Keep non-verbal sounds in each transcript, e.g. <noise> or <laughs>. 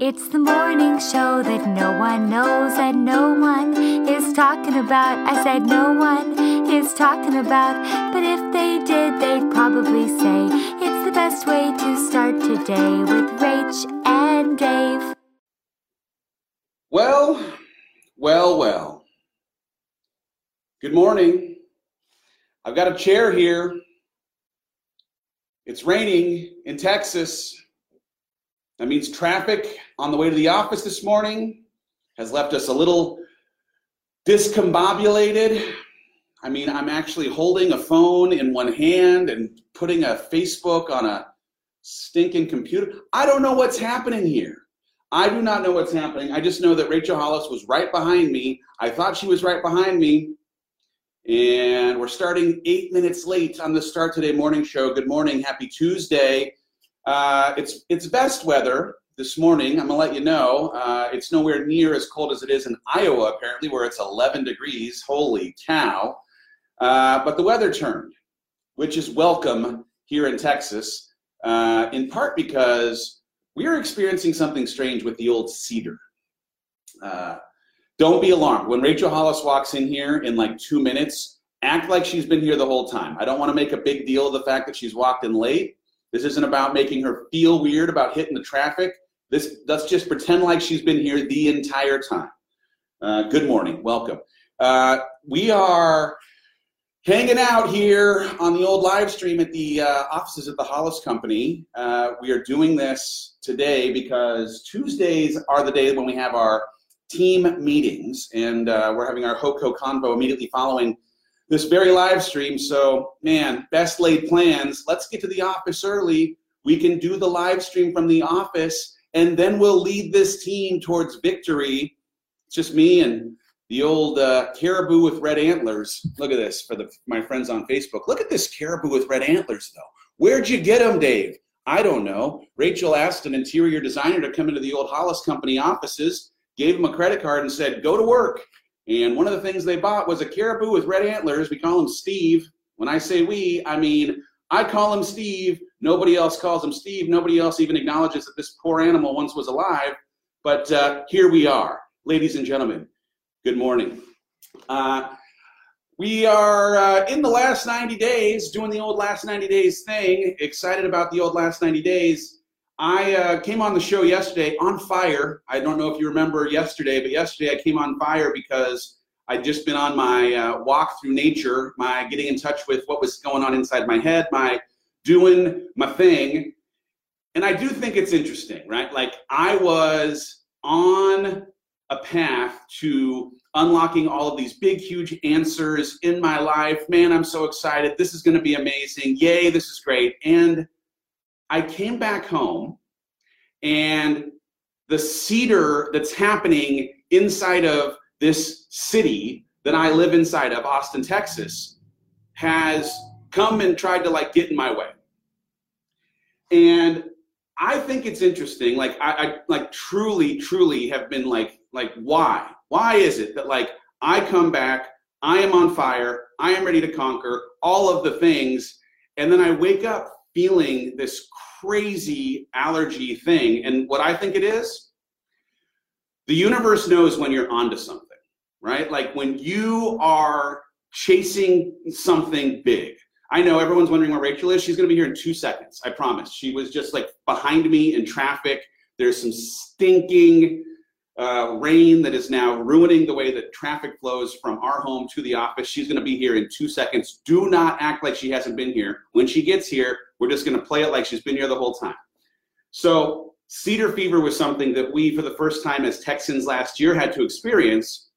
It's the morning show that no one knows and no one is talking about. I said no one is talking about, but if they did, they'd probably say it's the best way to start today with Rach and Dave. Well, well, well. Good morning. I've got a chair here. It's raining in Texas. That means traffic on the way to the office this morning has left us a little discombobulated. I mean, I'm actually holding a phone in one hand and putting a Facebook on a stinking computer. I don't know what's happening here. I do not know what's happening. I just know that Rachel Hollis was right behind me. I thought she was right behind me. And we're starting eight minutes late on the Start Today morning show. Good morning. Happy Tuesday. Uh, it's it's best weather this morning. I'm gonna let you know. Uh, it's nowhere near as cold as it is in Iowa, apparently, where it's 11 degrees. Holy cow! Uh, but the weather turned, which is welcome here in Texas, uh, in part because we are experiencing something strange with the old cedar. Uh, don't be alarmed. When Rachel Hollis walks in here in like two minutes, act like she's been here the whole time. I don't want to make a big deal of the fact that she's walked in late. This isn't about making her feel weird about hitting the traffic. This let's just pretend like she's been here the entire time. Uh, good morning, welcome. Uh, we are hanging out here on the old live stream at the uh, offices of the Hollis Company. Uh, we are doing this today because Tuesdays are the day when we have our team meetings, and uh, we're having our HOCO convo immediately following this very live stream. So, man, best laid plans. Let's get to the office early. We can do the live stream from the office, and then we'll lead this team towards victory. It's just me and the old uh, caribou with red antlers. Look at this for the my friends on Facebook. Look at this caribou with red antlers, though. Where'd you get them, Dave? I don't know. Rachel asked an interior designer to come into the old Hollis Company offices, gave him a credit card, and said, "Go to work." And one of the things they bought was a caribou with red antlers. We call him Steve. When I say we, I mean I call him Steve. Nobody else calls him Steve. Nobody else even acknowledges that this poor animal once was alive. But uh, here we are, ladies and gentlemen. Good morning. Uh, we are uh, in the last 90 days doing the old last 90 days thing. Excited about the old last 90 days. I uh, came on the show yesterday on fire. I don't know if you remember yesterday, but yesterday I came on fire because I'd just been on my uh, walk through nature, my getting in touch with what was going on inside my head, my doing my thing. And I do think it's interesting, right? Like I was on a path to unlocking all of these big, huge answers in my life. Man, I'm so excited. This is going to be amazing. Yay, this is great. And I came back home and the cedar that's happening inside of this city that I live inside of, Austin, Texas, has come and tried to like get in my way. And I think it's interesting. Like I, I like truly, truly have been like, like, why? Why is it that like I come back, I am on fire, I am ready to conquer all of the things, and then I wake up feeling this crazy allergy thing. And what I think it is, the universe knows when you're onto something, right? Like when you are chasing something big. I know everyone's wondering where Rachel is. She's going to be here in two seconds. I promise. She was just like behind me in traffic. There's some stinking uh, rain that is now ruining the way that traffic flows from our home to the office. She's going to be here in two seconds. Do not act like she hasn't been here. When she gets here, we're just going to play it like she's been here the whole time. So, cedar fever was something that we, for the first time as Texans last year, had to experience.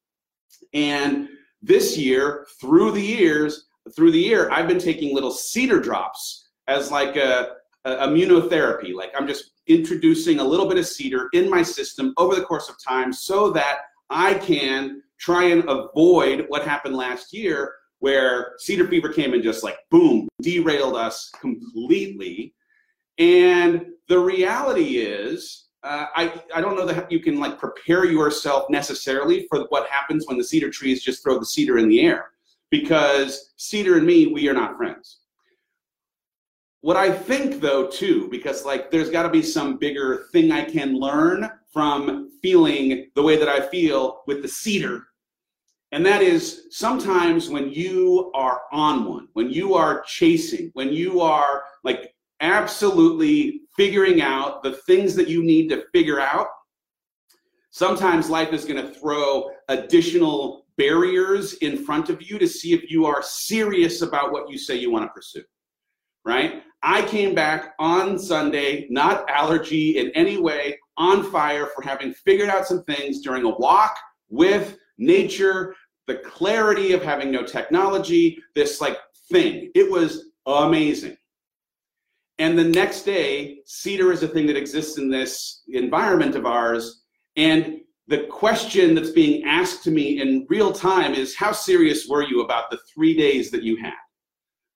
And this year, through the years, through the year, I've been taking little cedar drops as like a, a immunotherapy. Like I'm just introducing a little bit of cedar in my system over the course of time so that I can try and avoid what happened last year where cedar fever came and just like boom derailed us completely and the reality is uh, I, I don't know that you can like prepare yourself necessarily for what happens when the cedar trees just throw the cedar in the air because cedar and me we are not friends what I think though too, because like there's got to be some bigger thing I can learn from feeling the way that I feel with the cedar. And that is sometimes when you are on one, when you are chasing, when you are like absolutely figuring out the things that you need to figure out, sometimes life is going to throw additional barriers in front of you to see if you are serious about what you say you want to pursue. Right? I came back on Sunday, not allergy in any way, on fire for having figured out some things during a walk with nature, the clarity of having no technology, this like thing. It was amazing. And the next day, cedar is a thing that exists in this environment of ours. And the question that's being asked to me in real time is how serious were you about the three days that you had?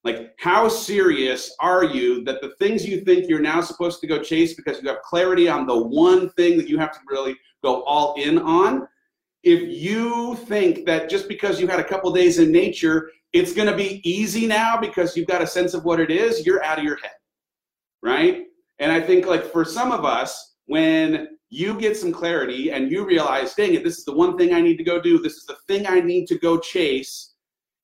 Like, how serious are you that the things you think you're now supposed to go chase because you have clarity on the one thing that you have to really go all in on? If you think that just because you had a couple days in nature, it's going to be easy now because you've got a sense of what it is, you're out of your head right? And I think like for some of us, when you get some clarity and you realize, dang it, this is the one thing I need to go do. This is the thing I need to go chase.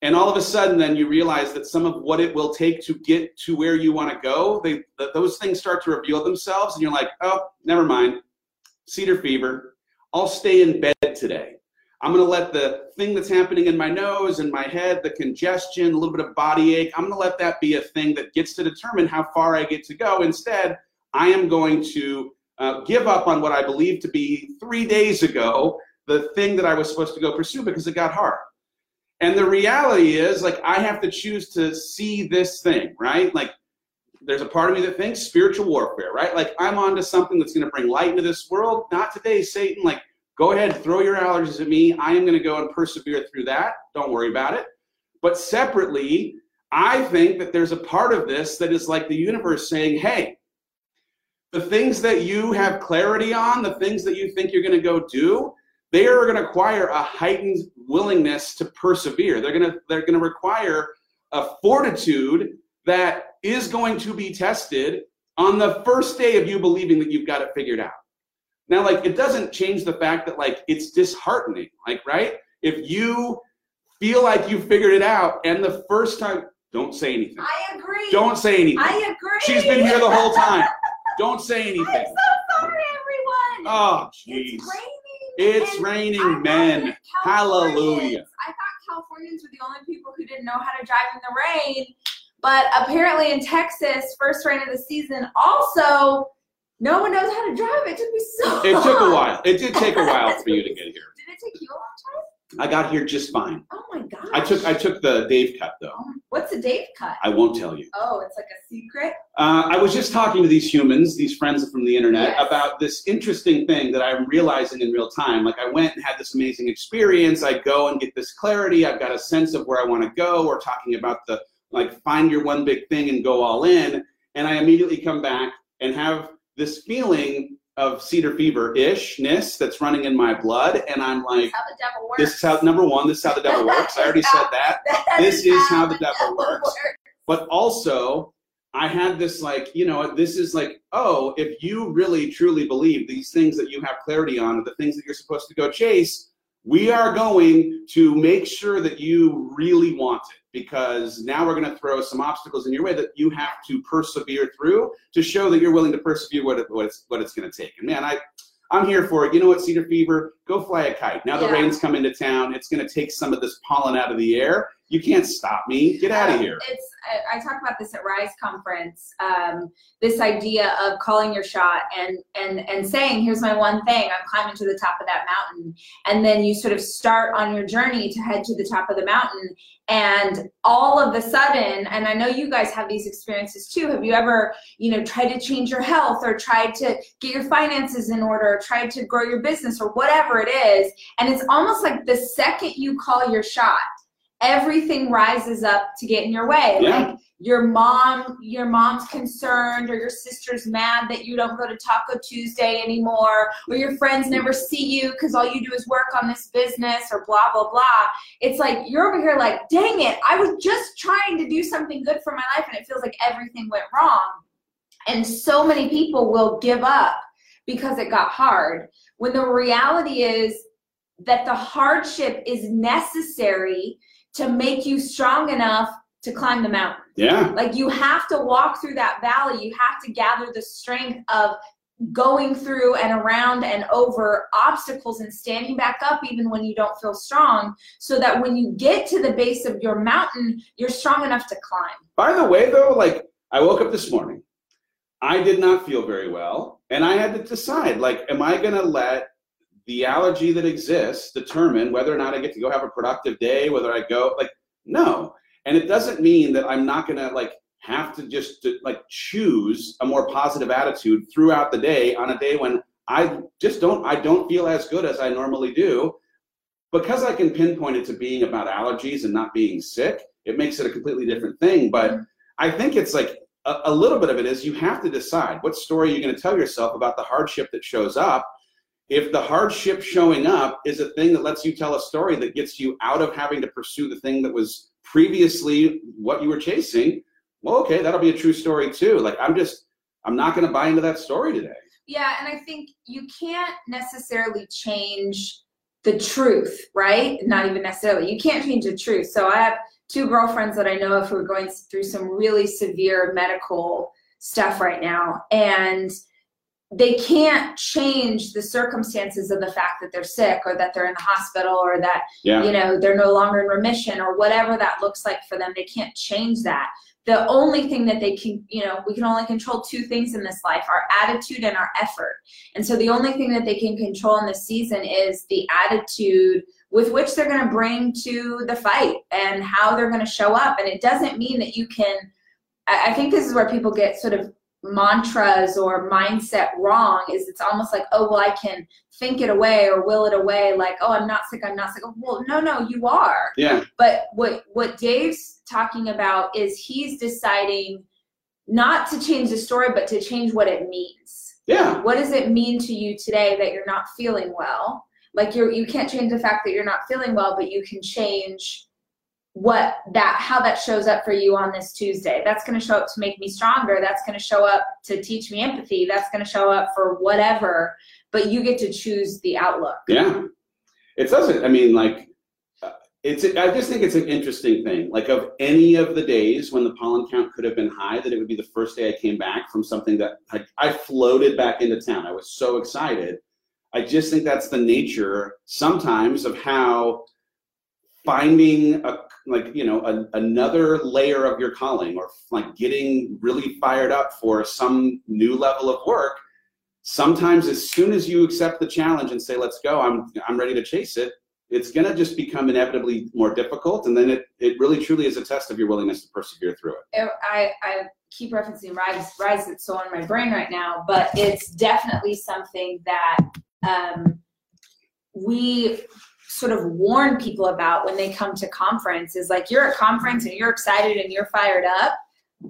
And all of a sudden, then you realize that some of what it will take to get to where you want to go, they, those things start to reveal themselves, and you're like, oh, never mind. Cedar fever. I'll stay in bed today. I'm going to let the thing that's happening in my nose and my head, the congestion, a little bit of body ache, I'm going to let that be a thing that gets to determine how far I get to go. Instead, I am going to uh, give up on what I believed to be three days ago, the thing that I was supposed to go pursue because it got hard. And the reality is, like, I have to choose to see this thing, right? Like, there's a part of me that thinks spiritual warfare, right? Like, I'm onto something that's going to bring light into this world. Not today, Satan. Like, Go ahead, throw your allergies at me. I am going to go and persevere through that. Don't worry about it. But separately, I think that there's a part of this that is like the universe saying, hey, the things that you have clarity on, the things that you think you're going to go do, they are going to require a heightened willingness to persevere. They're going to they're going to require a fortitude that is going to be tested on the first day of you believing that you've got it figured out. Now, like, it doesn't change the fact that, like, it's disheartening. Like, right? If you feel like you figured it out and the first time, don't say anything. I agree. Don't say anything. I agree. She's been here the whole time. <laughs> Don't say anything. I'm so sorry, everyone. Oh, jeez. It's raining. It's raining men. Hallelujah. I thought Californians were the only people who didn't know how to drive in the rain. But apparently in Texas, first rain of the season, also no one knows how to drive. It took me so. It took a while. It did take a while <laughs> for you to get here. Did it take you a long time? I got here just fine. Oh my gosh. I took I took the Dave cut though. Oh, what's a Dave cut? I won't tell you. Oh, it's like a secret. Uh, I was just talking to these humans, these friends from the internet, Yes. about this interesting thing that I'm realizing in real time. Like I went and had this amazing experience. I go and get this clarity. I've got a sense of where I want to go. We're talking about the like find your one big thing and go all in. And I immediately come back and have this feeling of cedar fever ishness that's running in my blood, and I'm like, how the devil works. this is how number one, this is how the devil works. I already said that. <laughs> That this is how the devil works. But also, I had this like, you know, this is like, oh, if you really truly believe these things that you have clarity on, are the things that you're supposed to go chase, we are going to make sure that you really want it because now we're going to throw some obstacles in your way that you have to persevere through to show that you're willing to persevere what, it, what it's what it's going to take. And man, I I'm here for it. You know what, Cedar Fever? Go fly a kite. Now the rain's come into town. It's going to take some of this pollen out of the air. You can't stop me. Get out of here. It's I, I talk about this at Rise conference. Um, this idea of calling your shot and and and saying, "Here's my one thing. I'm climbing to the top of that mountain," and then you sort of start on your journey to head to the top of the mountain. And all of a sudden, and I know you guys have these experiences too. Have you ever, you know, tried to change your health or tried to get your finances in order, or tried to grow your business or whatever it is? And it's almost like the second you call your shot, everything rises up to get in your way. Yeah. Like your mom, your mom's concerned, or your sister's mad that you don't go to Taco Tuesday anymore, or your friends never see you because all you do is work on this business, or blah blah blah. It's like you're over here like, dang it, I was just trying to do something good for my life, and it feels like everything went wrong. And so many people will give up because it got hard. When the reality is that the hardship is necessary to make you strong enough to climb the mountain. Yeah. Like you have to walk through that valley. You have to gather the strength of going through and around and over obstacles and standing back up even when you don't feel strong so that when you get to the base of your mountain you're strong enough to climb By the way, though, like I woke up this morning, I did not feel very well, and I had to decide, like, am I going to let the allergy that exists determine whether or not I get to go have a productive day, whether I go, like, no. And it doesn't mean that I'm not going to like have to just like choose a more positive attitude throughout the day on a day when I just don't I don't feel as good as I normally do because I can pinpoint it to being about allergies and not being sick. It makes it a completely different thing, but I think it's like a, a little bit of it is you have to decide what story you're going to tell yourself about the hardship that shows up. If the hardship showing up is a thing that lets you tell a story that gets you out of having to pursue the thing that was previously what you were chasing, well, okay, that'll be a true story too. Like I'm just, I'm not going to buy into that story today. Yeah, and I think you can't necessarily change the truth, right? Not even necessarily. You can't change the truth. So I have two girlfriends that I know of who are going through some really severe medical stuff right now. And they can't change the circumstances of the fact that they're sick or that they're in the hospital or that Yeah. you know they're no longer in remission or whatever that looks like for them they can't change that the only thing that they can you know we can only control two things in this life our attitude and our effort and so the only thing that they can control in this season is the attitude with which they're going to bring to the fight and how they're going to show up. And it doesn't mean that you can I think this is where people get sort of mantras or mindset wrong is it's almost like oh well i can think it away or will it away like oh i'm not sick i'm not sick. Well no no you are. Yeah. but what what dave's talking about is he's deciding not to change the story but to change what it means. Yeah. what does it mean to you today that you're not feeling well like you're you can't change the fact that you're not feeling well but you can change what that how that shows up for you on this tuesday that's going to show up to make me stronger that's going to show up to teach me empathy that's going to show up for whatever but you get to choose the outlook Yeah, it doesn't. I mean, like, uh, it's. I just think it's an interesting thing. Like, of any of the days when the pollen count could have been high, that it would be the first day I came back from something that like I floated back into town. I was so excited. I just think that's the nature sometimes of how finding a like you know a, another layer of your calling or like getting really fired up for some new level of work sometimes as soon as you accept the challenge and say let's go i'm i'm ready to chase it it's going to just become inevitably more difficult and then it, it really truly is a test of your willingness to persevere through it. It- I, I keep referencing rise rise it's so on my brain right now but it's definitely something that um, we sort of warn people about when they come to conference is like you're at conference and you're excited and you're fired up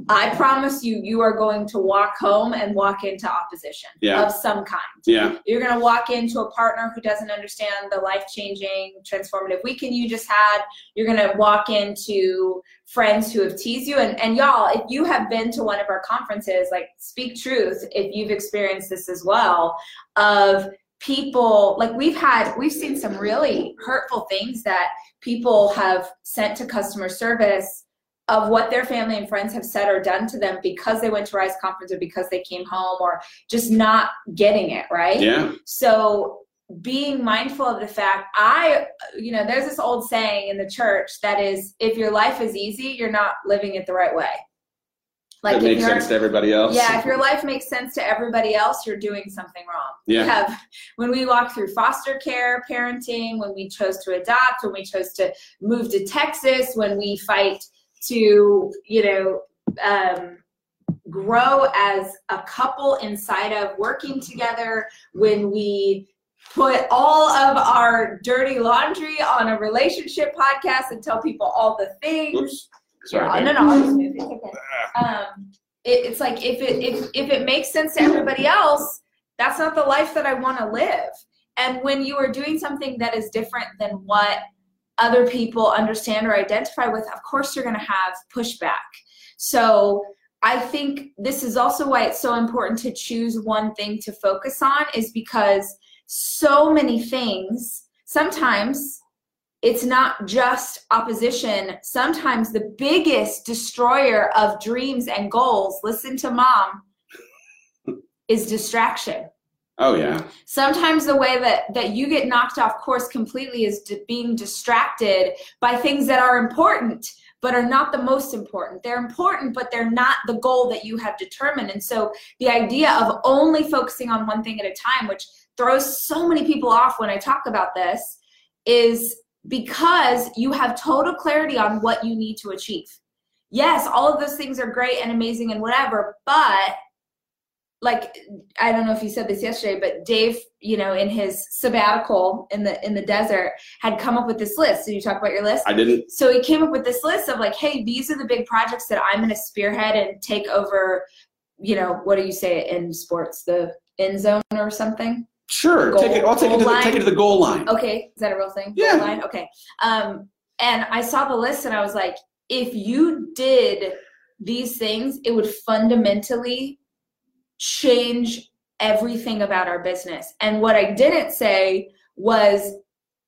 i promise you you are going to walk home and walk into opposition Yeah. of some kind yeah you're going to walk into a partner who doesn't understand the life changing, transformative weekend you just had. You're going to walk into friends who have teased you. And, and y'all, if you have been to one of our conferences, like speak truth, if you've experienced this as well, of people, like we've had, we've seen some really hurtful things that people have sent to customer service of what their family and friends have said or done to them because they went to Rise Conference or because they came home or just not getting it, right? yeah So being mindful of the fact I you know there's this old saying in the church that is if your life is easy you're not living it the right way. Like that makes sense to everybody else yeah, if your life makes sense to everybody else, you're doing something wrong. Yeah. We have when we walk through foster care, parenting, when we chose to adopt, when we chose to move to Texas, when we fight to, you know, um, grow as a couple inside of working together, when we put all of our dirty laundry on a relationship podcast and tell people all the things. Oops. Sorry Yeah, no, no, I'll just move. It's okay. Um, it, it's like if it if if it makes sense to everybody else, that's not the life that I want to live. And when you are doing something that is different than what other people understand or identify with, of course you're going to have pushback. So I think this is also why it's so important to choose one thing to focus on, is because so many things, sometimes it's not just opposition. Sometimes the biggest destroyer of dreams and goals, listen to mom, is distraction. Oh yeah. Sometimes the way that that you get knocked off course completely is d- being distracted by things that are important but are not the most important. They're important but they're not the goal that you have determined. And so the idea of only focusing on one thing at a time which throws so many people off when I talk about this is because you have total clarity on what you need to achieve. Yes, all of those things are great and amazing and whatever, but like I don't know if you said this yesterday, but Dave, you know, in his sabbatical in the in the desert, had come up with this list. Did you talk about your list? I didn't. So he came up with this list of like, hey, these are the big projects that I'm going to spearhead and take over. You know, what do you say in sports? The end zone or something? Sure. Goal- take it. I'll take it, to the, goal take it to the goal line. Okay, is that a real thing? Yeah. Goal line? Okay. Um, and I saw the list and I was like, if you did these things, it would fundamentally change everything about our business. And what I didn't say was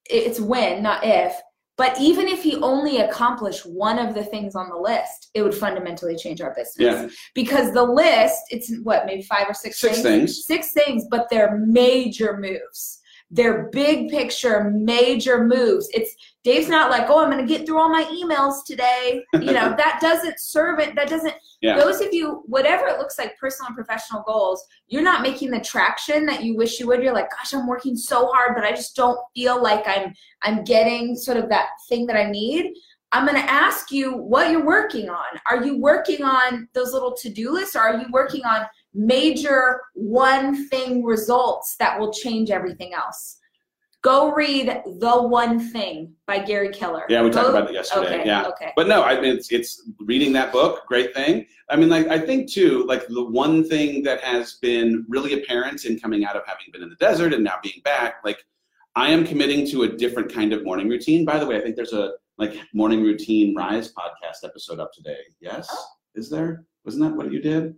it's when, not if. But even if he only accomplished one of the things on the list, it would fundamentally change our business. Yeah. Because the list, it's what, maybe five or six, Six things. Six things, but they're major moves. They're big picture, major moves. It's Dave's not like, oh, I'm gonna get through all my emails today. You know, <laughs> that doesn't serve it. That doesn't Yeah. those of you, whatever it looks like, personal and professional goals, you're not making the traction that you wish you would. You're like, gosh, I'm working so hard, but I just don't feel like I'm I'm getting sort of that thing that I need. I'm going to ask you what you're working on. Are you working on those little to-do lists or are you working on major one thing results that will change everything else? Go read The One Thing by Gary Keller. Yeah, we talked Go- about it yesterday. Okay, yeah. okay. But no, I mean, it's, it's reading that book, great thing. I mean, like, I think too, like the one thing that has been really apparent in coming out of having been in the desert and now being back, like, I am committing to a different kind of morning routine. By the way, I think there's a like morning routine rise podcast episode up today. Yes, Oh. is there? Wasn't that what you did?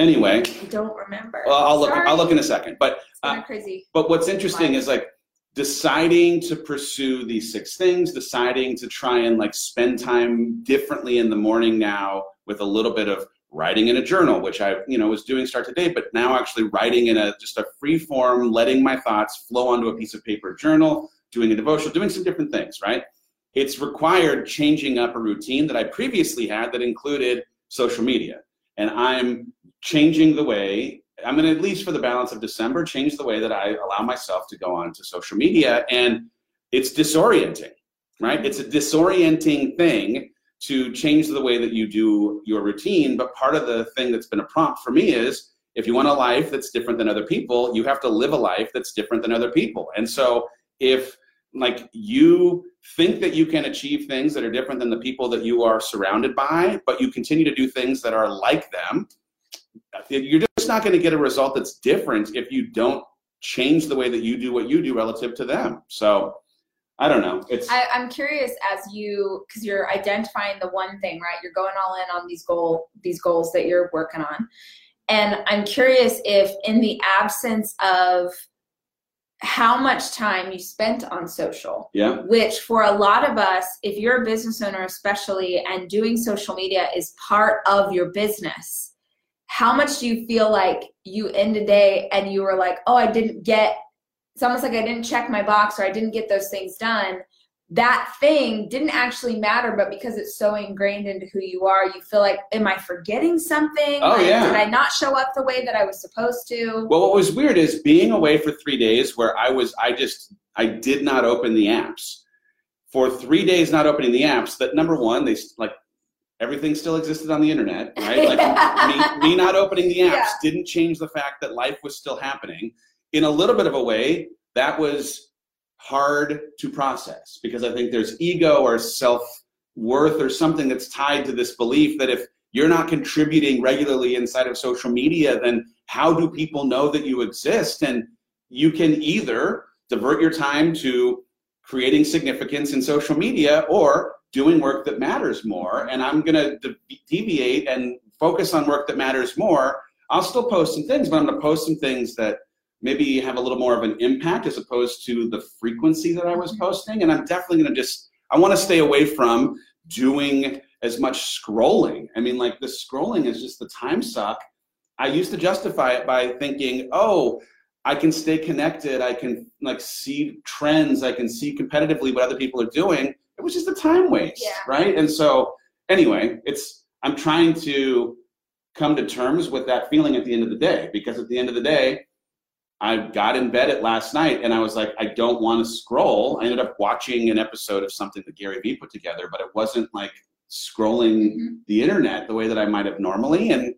Anyway, I don't remember. well, I'll look. Sorry. I'll look in a second. But uh, crazy. but what's interesting is like deciding to pursue these six things, deciding to try and like spend time differently in the morning now with a little bit of writing in a journal, which I, you know, was doing Start Today, but now actually writing in a just a free form, letting my thoughts flow onto a piece of paper journal, doing a devotional, doing some different things, right? It's required changing up a routine that I previously had that included social media. And I'm changing the way I'm going to at least for the balance of December change the way that I allow myself to go on to social media, and it's disorienting, right? It's a disorienting thing to change the way that you do your routine. But part of the thing that's been a prompt for me is if you want a life that's different than other people, you have to live a life that's different than other people. And so if like you think that you can achieve things that are different than the people that you are surrounded by, but you continue to do things that are like them, you're just not going to get a result that's different if you don't change the way that you do what you do relative to them. So I don't know. It's I, I'm curious as you because you're identifying the one thing, right? You're going all in on these goal these goals that you're working on. And I'm curious if in the absence of how much time you spent on social, yeah. which for a lot of us, if you're a business owner especially and doing social media is part of your business, how much do you feel like you end a day and you were like, oh, I didn't get it's almost like I didn't check my box or I didn't get those things done. That thing didn't actually matter, but because it's so ingrained into who you are, you feel like, am I forgetting something? Oh, Like, yeah. Did I not show up the way that I was supposed to? Well, what was weird is being away for three days where I was, I just, I did not open the apps. For three days not opening the apps, that number one, they like, everything still existed on the internet, <laughs> right? Like me, me not opening the apps Yeah. didn't change the fact that life was still happening. In a little bit of a way, that was hard to process because I think there's ego or self worth or something that's tied to this belief that if you're not contributing regularly inside of social media, then how do people know that you exist? And you can either divert your time to creating significance in social media or doing work that matters more. And I'm going to de- deviate and focus on work that matters more, I'll still post some things, but I'm going to post some things that maybe have a little more of an impact as opposed to the frequency that I was Mm-hmm. posting. And I'm definitely going to just, I want to stay away from doing as much scrolling. I mean, like the scrolling is just the time suck. I used to justify it by thinking, oh, I can stay connected. I can like see trends. I can see competitively what other people are doing. It was just a time waste, Yeah. right? And so, anyway, it's I'm trying to come to terms with that feeling at the end of the day because at the end of the day, I got in bed at last night and I was like, I don't want to scroll. I ended up watching an episode of something that Gary Vee put together, but it wasn't like scrolling Mhm. the internet the way that I might have normally. And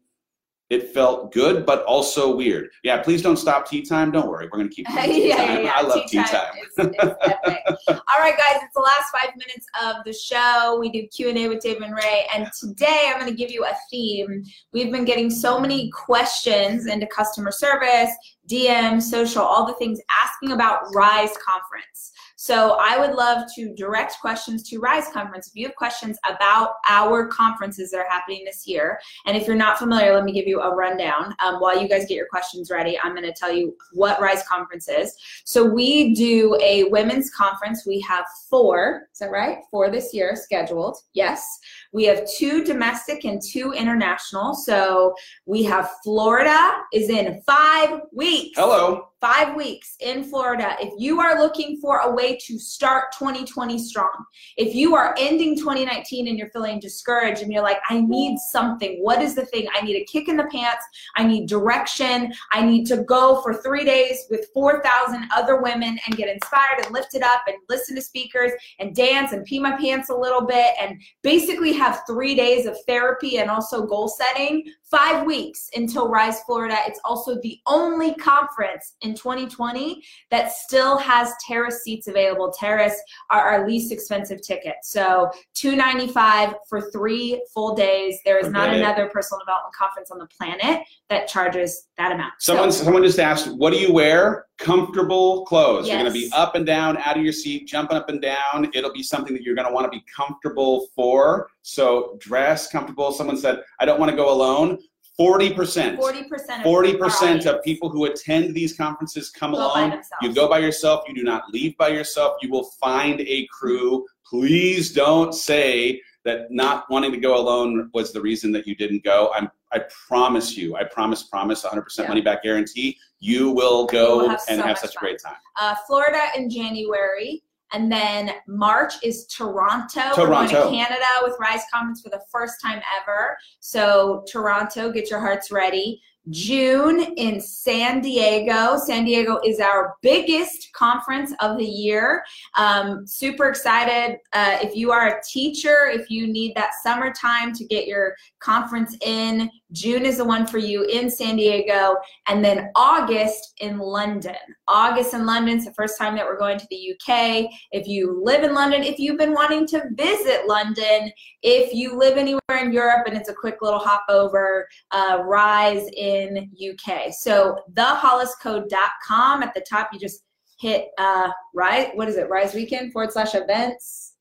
it felt good, but also weird. Yeah, please don't stop tea time. Don't worry, we're gonna keep <laughs> yeah, tea yeah, time. yeah. I love tea time. Is, is <laughs> epic. All right, guys, it's the last five minutes of the show. We do Q and A with Dave and Ray, and today I'm going to give you a theme. We've been getting so many questions into customer service, DM, social, all the things asking about Rise Conference. So I would love to direct questions to Rise Conference. If you have questions about our conferences that are happening this year, and if you're not familiar, let me give you a rundown. Um, while you guys get your questions ready, I'm going to tell you what Rise Conference is. So we do a women's conference. We have four, is that right? Four this year scheduled. Yes. We have two domestic and two international. So we have Florida is in five weeks. Hello. Five weeks in Florida. If you are looking for a way to start 2020 strong, if you are ending 2019 and you're feeling discouraged and you're like, I need something, what is the thing? I need a kick in the pants. I need direction. I need to go for three days with 4,000 other women and get inspired and lifted up and listen to speakers and dance and pee my pants a little bit and basically have three days of therapy and also goal setting. Five weeks until Rise Florida. It's also the only conference in 2020 that still has terrace seats available. Terrace are our least expensive ticket. So 295 for three full days. There is not another personal development conference on the planet that charges that amount. So- Someone, someone just asked, what do you wear? Comfortable clothes. You're going to be up and down, out of your seat, jumping up and down. It'll be something that you're going to want to be comfortable for. So dress comfortable. Someone said, I don't want to go alone. 40%. 40% of 40% our of people who attend these conferences come Go by along. You go by yourself. You do not leave by yourself. You will find a crew. Please don't say that not wanting to go alone was the reason that you didn't go. I'm, I promise you, I promise, promise, 100% Yeah. money back guarantee, you will go will have and so have such a great time. uh, Florida in January. And then March is Toronto. We're going to Toronto. Canada with Rise Conference for the first time ever. So, Toronto, get your hearts ready. June in San Diego. San Diego is our biggest conference of the year. Um, super excited. Uh, if you are a teacher, if you need that summertime to get your conference in, June is the one for you in San Diego. And then August in London. August in London is the first time that we're going to the UK. If you live in London, if you've been wanting to visit London, if you live anywhere in Europe and it's a quick little hop over, uh, Rise in UK. So thehollisco.com at the top, you just hit uh, Rise, what is it, Rise Weekend forward slash events.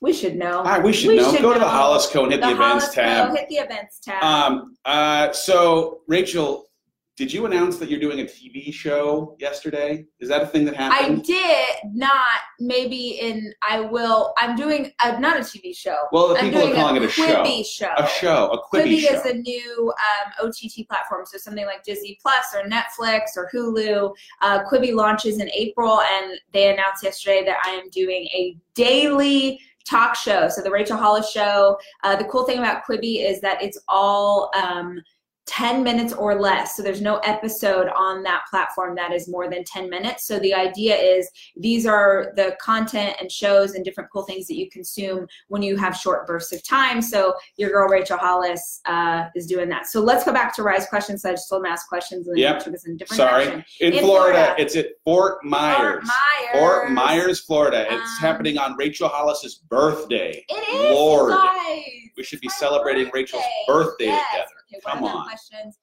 We should know. Right, we should We know. should go to the know. Hollis Co and hit the, events Hollis tab. Hit the events tab. Um, uh, so, Rachel, did you announce that you're doing a TV show yesterday? Is that a thing that happened? I did not. Maybe in I will. I'm doing a, not a TV show. well, the people are calling it a show. Quibi show. A show, a Quibi, Quibi show. is a new um, OTT platform, so something like Disney Plus or Netflix or Hulu. Uh, Quibi launches in April, and they announced yesterday that I am doing a daily talk show. So the Rachel Hollis Show. Uh, the cool thing about Quibi is that it's all. Um, 10 minutes or less. So there's no episode on that platform that is more than 10 minutes. So the idea is these are the content and shows and different cool things that you consume when you have short bursts of time. So your girl Rachel Hollis uh, is doing that. So let's go back to Rise questions. So I just told them to ask questions and then Yep. took us in a different Sorry. direction. In, In Florida, Florida. it's at Fort Myers. Fort Myers. Fort Myers, Florida. It's Um, happening on Rachel Hollis's birthday. It is. Lord. guys. We should be My celebrating Rachel's birthday Yes. together. Okay, Come one of on. Questions.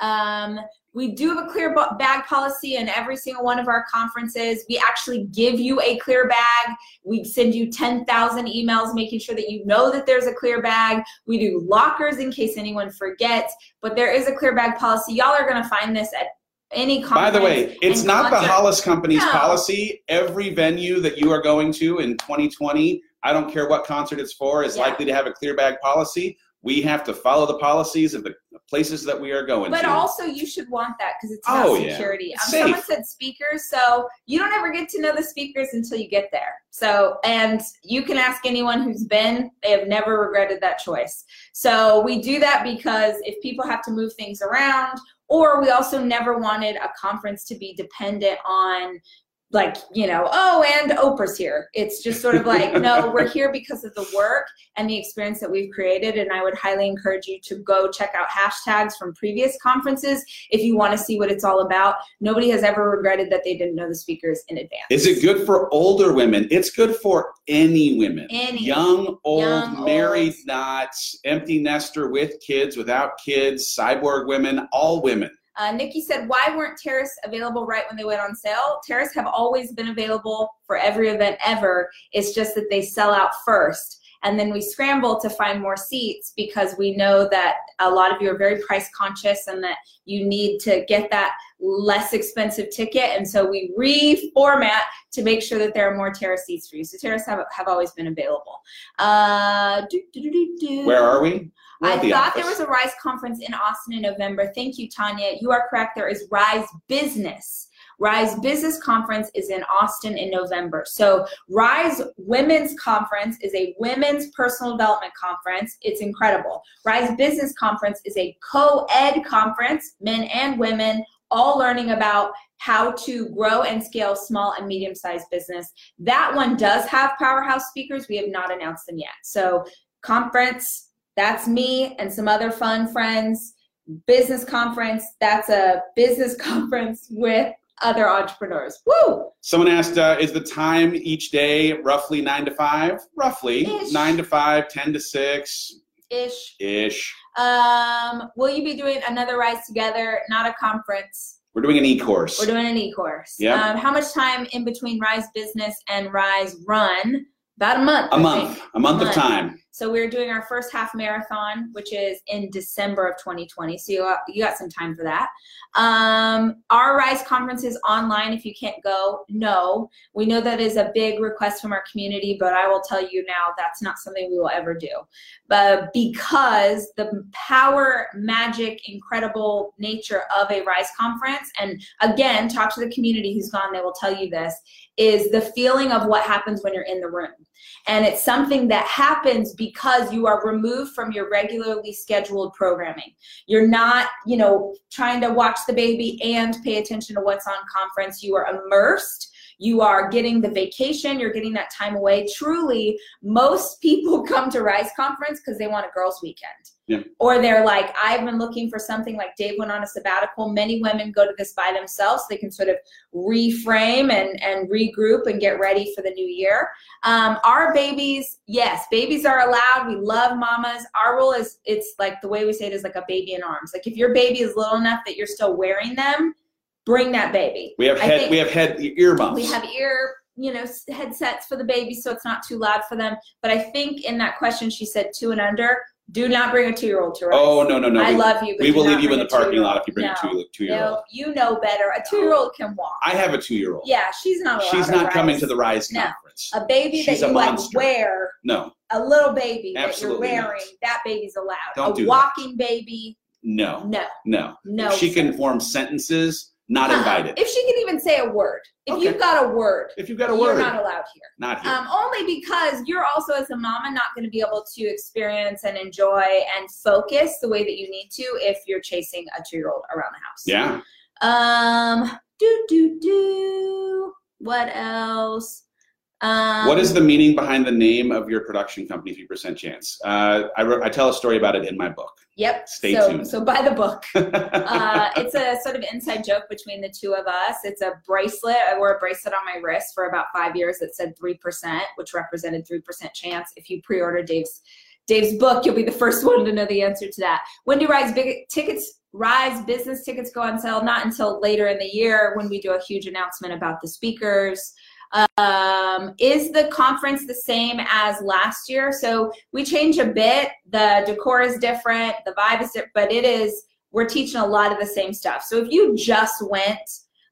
Um, we do have a clear bag policy in every single one of our conferences. We actually give you a clear bag. We send you 10,000 emails making sure that you know that there's a clear bag. We do lockers in case anyone forgets, but there is a clear bag policy. Y'all are going to find this at any conference. By the way, it's not the. Hollis Company's No. policy. Every venue that you are going to in 2020, I don't care what concert it's for, is Yeah. likely to have a clear bag policy. We have to follow the policies of the places that we are going But to. also, you should want that because it's about Oh, yeah. security. Um, Safe. someone said speakers, so you don't ever get to know the speakers until you get there. So, and you can ask anyone who's been; they have never regretted that choice. So we do that because if people have to move things around, or we also never wanted a conference to be dependent on like you know oh and oprah's here it's just sort of like no <laughs> we're here because of the work and the experience that we've created and i would highly encourage you to go check out hashtags from previous conferences if you want to see what it's all about nobody has ever regretted that they didn't know the speakers in advance Is it good for older women? It's good for any women. Any. Young, old, Young, married, old. not, empty nester with kids, without kids, cyborg women, all women. Uh, Nikki said, why weren't terrace available right when they went on sale? Terrace have always been available for every event ever. It's just that they sell out first. And then we scramble to find more seats because we know that a lot of you are very price conscious and that you need to get that less expensive ticket. And so we reformat to make sure that there are more terrace seats for you. So terrace have, have always been available. Uh. Where are we? I the thought there was a Rise conference in Austin in November. Thank you, Tanya. You are correct. There is Rise Business. Rise Business Conference is in Austin in November. So, Rise Women's Conference is a women's personal development conference. It's incredible. Rise Business Conference is a co ed conference, men and women, all learning about how to grow and scale small and medium sized business. That one does have powerhouse speakers. We have not announced them yet. So, conference, that's me and some other fun friends. Business conference, that's a business <laughs> conference with other entrepreneurs. Woo! Someone asked, uh, is the time each day roughly nine to five? Roughly Ish. nine to five, ten to six Ish. ish. Um, will you be doing another Rise Together? Not a conference. We're doing an e-course. We're doing an e-course. Yeah. Um, how much time in between Rise Business and Rise Run? About a month. a I month, think. a month of Month. time. So we're doing our first half marathon, which is in December of 2020. So you got, you got some time for that. Um, our Rise conference is online. If you can't go, no. We know that is a big request from our community, but I will tell you now that's not something we will ever do. But because the power, magic, incredible nature of a Rise conference, and again, talk to the community who's gone, they will tell you this, is the feeling of what happens when you're in the room. And it's something that happens because you are removed from your regularly scheduled programming. You're not, you know, trying to watch the baby and pay attention to what's on conference. You are immersed. You are getting the vacation, you're getting that time away. Truly, most people <laughs> come to Rise Conference because they want a girls' weekend. Yeah. Or they're like, I've been looking for something like Dave went on a sabbatical. Many women go to this by themselves. They can sort of reframe and, and regroup and get ready for the new year. Um, our babies, yes, babies are allowed. We love mamas. Our rule is it's like the way we say it is like a baby in arms. Like if your baby is little enough that you're still wearing them, bring that baby. We have head, we have head ear bumps. We have ear, you know, headsets for the baby so it's not too loud for them. But I think in that question she said two and under. Do not bring a two-year-old to Rise. oh no no no. I we, love you. We will leave you in the parking lot if you bring no, a two two year old. No, you know better. A two-year-old can walk. I have a two year old. yeah, she's not. She's not coming to the Rise No. conference. A baby She's that you like wear, No a little baby Absolutely that you're not. wearing, that baby's allowed. Don't a do that. walking baby, no no, no. no. She can form sentences, not Uh-uh. invited. If she can even say a word, if Okay. you've got a word, If you've got a word, you're not allowed here. not here. Um, only because you're also, as a mama, not going to be able to experience and enjoy and focus the way that you need to if you're chasing a two-year-old around the house. yeah. Um. Do do do. What else? Um, what is the meaning behind the name of your production company, Three Percent Chance? Uh, I, wrote, I tell a story about it in my book. Yep. Stay so, tuned. So buy the book. <laughs> uh, it's a sort of inside joke between the two of us. It's a bracelet. I wore a bracelet on my wrist for about five years that said three percent, which represented three percent chance. If you pre-order Dave's Dave's book, you'll be the first <laughs> one to know the answer to that. When do Rise big tickets Rise business tickets go on sale not until later in the year when we do a huge announcement about the speakers. Um, is the conference the same as last year? So we change a bit. The decor is different, the vibe is different, but it is, we're teaching a lot of the same stuff. So if you just went,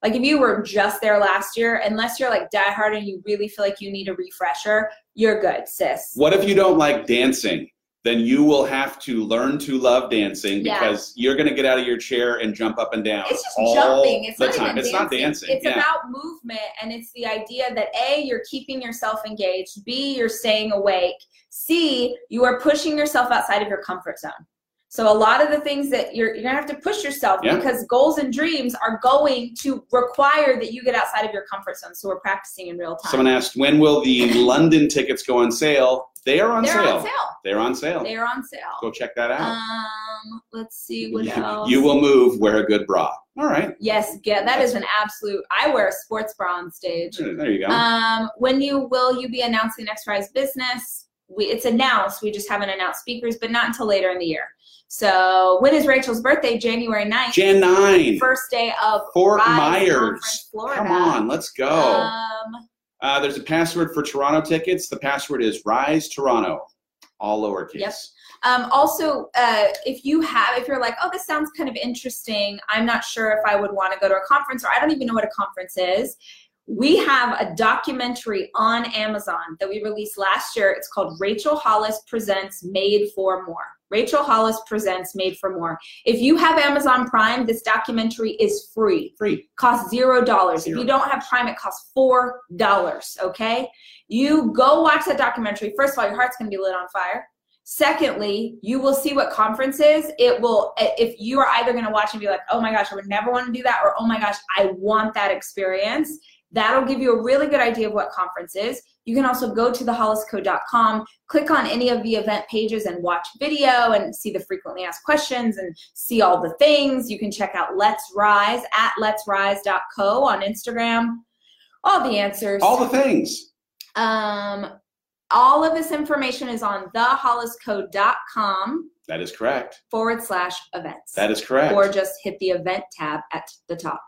like if you were just there last year, unless you're like diehard and you really feel like you need a refresher, you're good, sis. What if you don't like dancing? Then you will have to learn to love dancing Yeah. because you're going to get out of your chair and jump up and down. It's just all jumping. It's not time. even it's not dancing. It's yeah. about movement, and it's the idea that A, you're keeping yourself engaged. B, you're staying awake. C, you are pushing yourself outside of your comfort zone. So a lot of the things that you're you're gonna have to push yourself Yeah. because goals and dreams are going to require that you get outside of your comfort zone. So we're practicing in real time. Someone asked, when will the London tickets go on sale? They are on They're sale. on sale. They're on sale. They're on sale. Go check that out. Um, let's see what you, else. you will move. Wear a good bra. All right. Yes, yeah, that is an absolute. I wear a sports bra on stage. There there you go. Um, when you will you be announcing Next Rise Business? We it's announced. We just haven't announced speakers, but not until later in the year. So when is Rachel's birthday? January 9th. Jan 9. First day of Fort Rise Myers. Florida. Come on, let's go. Um, Uh, there's a password for Toronto tickets. The password is Rise Toronto, all lowercase. Yep. Um, also, uh, if you have, if you're like, oh, this sounds kind of interesting, I'm not sure if I would want to go to a conference, or I don't even know what a conference is. We have a documentary on Amazon that we released last year. It's called Rachel Hollis Presents Made for More. Rachel Hollis Presents Made for More. If you have Amazon Prime, this documentary is free Free. costs zero dollars. If you don't have Prime, it costs four dollars. Okay, you go watch that documentary. First of all, your heart's gonna be lit on fire. Secondly, you will see what conference is. It will if you are either gonna watch and be like, oh my gosh, I would never want to do that, or oh my gosh, I want that experience. That'll give you a really good idea of what conference is. You can also go to thehollisco.com, click on any of the event pages and watch video and see the frequently asked questions and see all the things. You can check out Let's Rise at letsrise.co on Instagram. All the answers. All the things. um, all of this information is on thehollisco.com That is correct. forward slash events. That is correct. or just hit the event tab at the top.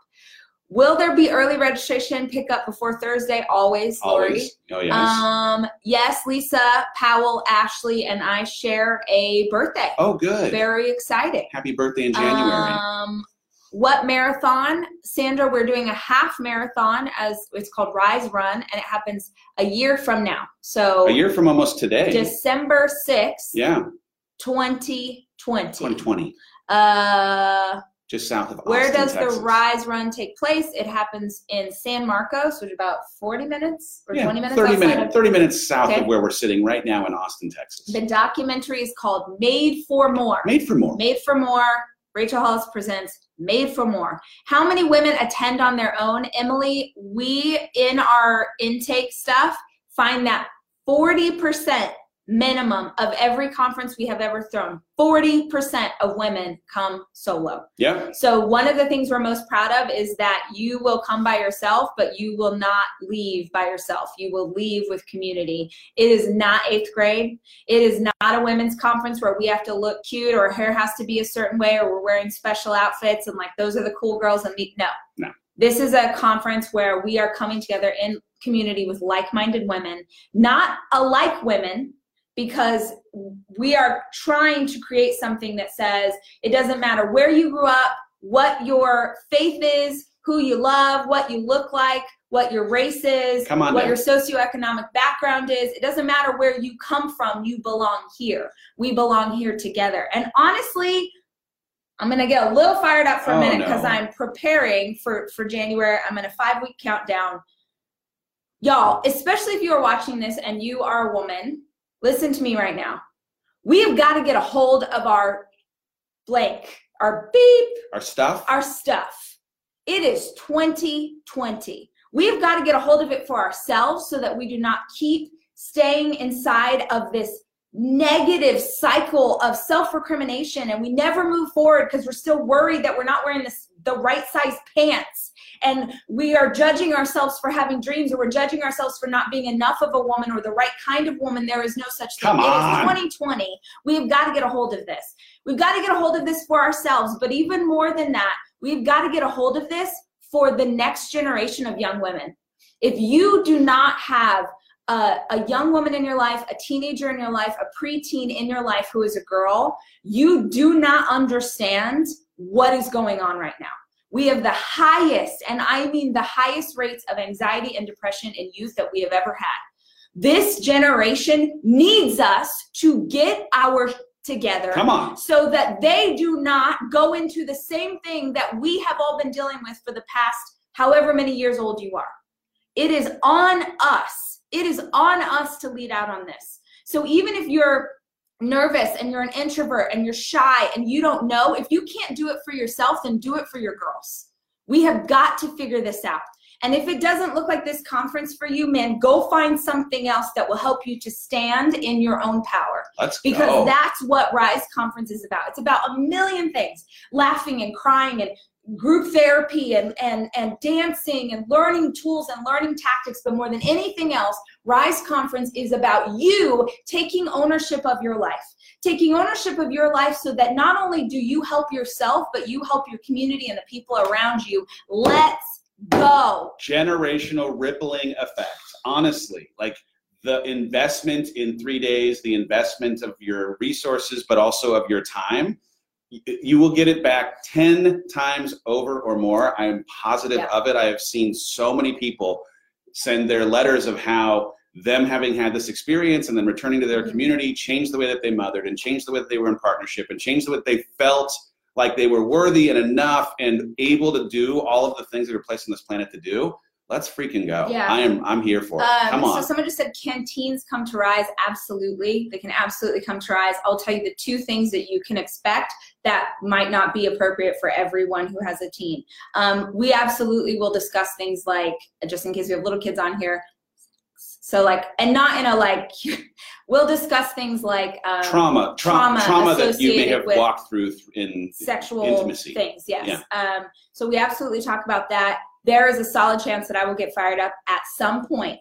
Will there be early registration pickup before Thursday? Always, Lori. Always. Oh, yes. Um, yes, Lisa, Powell, Ashley, and I share a birthday. oh, good. Very exciting. Happy birthday in January. Um, what marathon? Sandra, we're doing a half marathon as it's called Rise Run, and it happens a year from now. So a year from almost today. December 6th, yeah, 2020. 2020. Uh, Just south of Where Austin, does Texas. the Rise Run take place? It happens in San Marcos, which is about 40 minutes or Yeah, 20 minutes 30 outside minutes, of 30 minutes south Okay. of where we're sitting right now in Austin, Texas. the documentary is called Made for More. Made for more. Made for More. Rachel Hollis presents Made for More. How many women attend on their own? Emily, we in our intake stuff find that 40% minimum of every conference we have ever thrown, 40% of women come solo. Yeah. So one of the things we're most proud of is that you will come by yourself, but you will not leave by yourself. You will leave with community. It is not eighth grade. It is not a women's conference where we have to look cute or hair has to be a certain way or we're wearing special outfits and like those are the cool girls and me. No. No. This is a conference where we are coming together in community with like-minded women, not alike women, because we are trying to create something that says it doesn't matter where you grew up, what your faith is, who you love, what you look like, what your race is, what down. your socioeconomic background is. It doesn't matter where you come from, you belong here. We belong here together. And honestly, I'm gonna get a little fired up for a Oh, minute because no. I'm preparing for for January. I'm in a five week countdown. Y'all, especially if you are watching this and you are a woman, listen to me right now. We have got to get a hold of our blank, our beep, Our stuff. our stuff. It is 2020. We have got to get a hold of it for ourselves so that we do not keep staying inside of this negative cycle of self-recrimination and we never move forward because we're still worried that we're not wearing this, the right size pants and we are judging ourselves for having dreams or we're judging ourselves for not being enough of a woman or the right kind of woman. There is no such thing. Come on. it is 2020 we've got to get a hold of this. We've got to get a hold of this for ourselves. But even more than that we've got to get a hold of this for the next generation of young women. If you do not have a, a, young woman in your life, a teenager in your life, a preteen in your life who is a girl, you do not understand what is going on right now. We have the highest, and I mean the highest rates of anxiety and depression in youth that we have ever had. This generation needs us to get our together. Come on. So that they do not go into the same thing that we have all been dealing with for the past however many years old you are. It is on us it is on us to lead out on this. So even if you're nervous and you're an introvert and you're shy and you don't know, if you can't do it for yourself, then do it for your girls. We have got to figure this out. And if it doesn't look like this conference for you, man, go find something else that will help you to stand in your own power. Let's because go. that's what Rise Conference is about. It's about a million things laughing and crying and group therapy and, and, and dancing and learning tools and learning tactics, but more than anything else, Rise Conference is about you taking ownership of your life. Taking ownership of your life so that not only do you help yourself, but you help your community and the people around you. Let's go. Generational rippling effect. Honestly, like the investment in three days, the investment of your resources, but also of your time you will get it back 10 times over or more. I'm positive Yeah. of it. I have seen so many people send their letters of how them having had this experience and then returning to their Mhm. community changed the way that they mothered and changed the way that they were in partnership and changed the way that they felt like they were worthy and enough and able to do all of the things that are placed on this planet to do. Let's freaking go. Yeah. I am I'm here for it. Come Um, on. so someone just said canteens come to Rise. Absolutely, they can absolutely come to Rise. I'll tell you the two things that you can expect that might not be appropriate for everyone who has a teen. Um, we absolutely will discuss things like, just in case we have little kids on here. So like, and not in a like, <laughs> we'll discuss things like um, trauma, tra- trauma trauma, that you may have walked through in sexual Intimacy. things. Yes. Um, so we absolutely talk about that. There is a solid chance that I will get fired up at some point.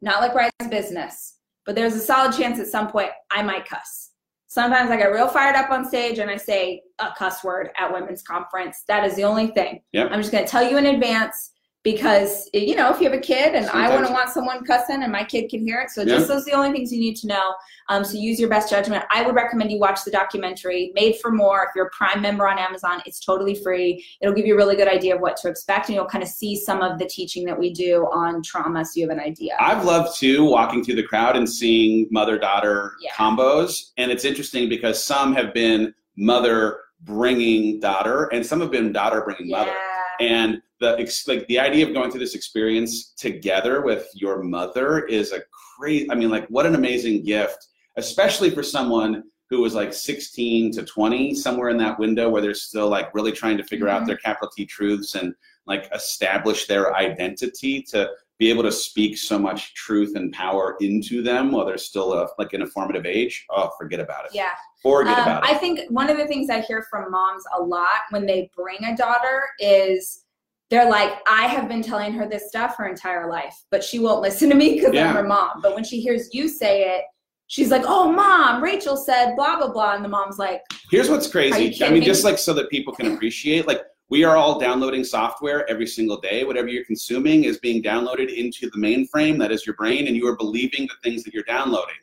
Not like Rise Business, but there's a solid chance at some point I might cuss. Sometimes I get real fired up on stage and I say a cuss word at women's conference. That is the only thing. Yep. I'm just going to tell you in advance because you know if you have a kid and I want Sometimes- to want someone cussing and my kid can hear it. So Yeah. just those are the only things you need to know. Um, so use your best judgment. I would recommend you watch the documentary Made for More. If you're a Prime member on Amazon, it's totally free. It'll give you a really good idea of what to expect, and you'll kind of see some of the teaching that we do on trauma, so you have an idea. I've loved too walking through the crowd and seeing mother daughter Yeah. combos. And it's interesting because some have been mother bringing daughter, and some have been daughter bringing yeah. mother. And the ex- like the idea of going through this experience together with your mother is a crazy. I mean, like what an amazing gift, especially for someone who was like 16 to 20, somewhere in that window where they're still like really trying to figure out Mhm. their capital T truths and like establish their identity to be able to speak so much truth and power into them while they're still a, like in a formative age. Oh, forget about it. Yeah. Forget Um, about it. I think one of the things I hear from moms a lot when they bring a daughter is they're like, I have been telling her this stuff her entire life, but she won't listen to me because Yeah. I'm her mom. But when she hears you say it, she's like, Oh, mom, Rachel said blah, blah, blah. And the mom's like, Here's what's crazy. I mean, me? just like so that people can <laughs> appreciate, like we are all downloading software every single day. Whatever you're consuming is being downloaded into the mainframe that is your brain, and you are believing the things that you're downloading.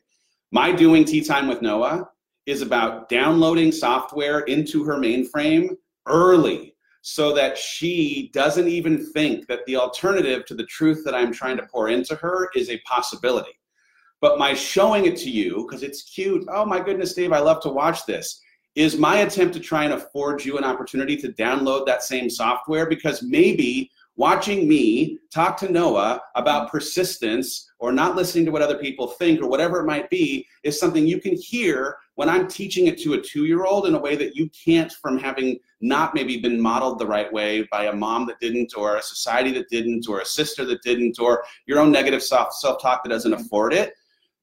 My doing tea time with Noah is about downloading software into her mainframe early so that she doesn't even think that the alternative to the truth that I'm trying to pour into her is a possibility. But my showing it to you, because it's cute, oh my goodness, Dave, I love to watch this, is my attempt to try and afford you an opportunity to download that same software because maybe watching me talk to Noah about persistence or not listening to what other people think or whatever it might be is something you can hear when I'm teaching it to a two year old in a way that you can't from having not maybe been modeled the right way by a mom that didn't or a society that didn't or a sister that didn't or your own negative self talk that doesn't afford it.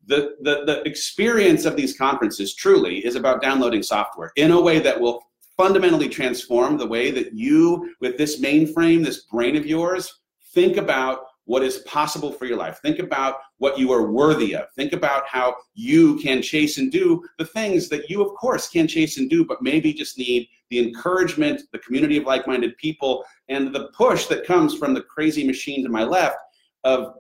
the, the, the experience of these conferences truly is about downloading software in a way that will fundamentally transform the way that you, with this mainframe, this brain of yours, think about what is possible for your life. Think about what you are worthy of. Think about how you can chase and do the things that you, of course, can chase and do, but maybe just need the encouragement, the community of like minded people, and the push that comes from the crazy machine to my left of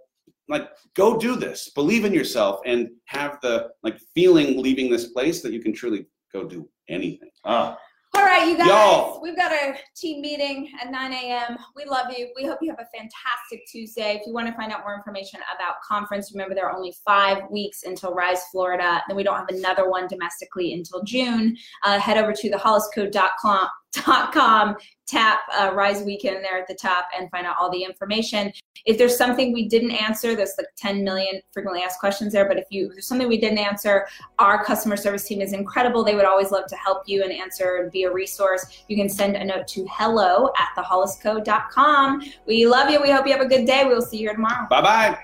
like go do this believe in yourself and have the like feeling leaving this place that you can truly go do anything ah. All right, you guys, Y'all. we've got a team meeting at 9 a.m. We love you. We hope you have a fantastic Tuesday. If you want to find out more information about conference, remember there are only five weeks until Rise Florida. Then we don't have another one domestically until June. Uh, head over to thehollisco.com com tap uh, rise weekend there at the top and find out all the information. If there's something we didn't answer there's like 10 million frequently asked questions there but if you if there's something we didn't answer our customer service team is incredible. They would always love to help you and answer and be a resource. You can send a note to hello at thehollisco.com we love you. We hope you have a good day. We'll see you here tomorrow. Bye bye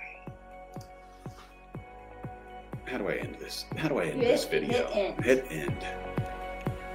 how do i end this? How do i end hit, this video? hit end. hit end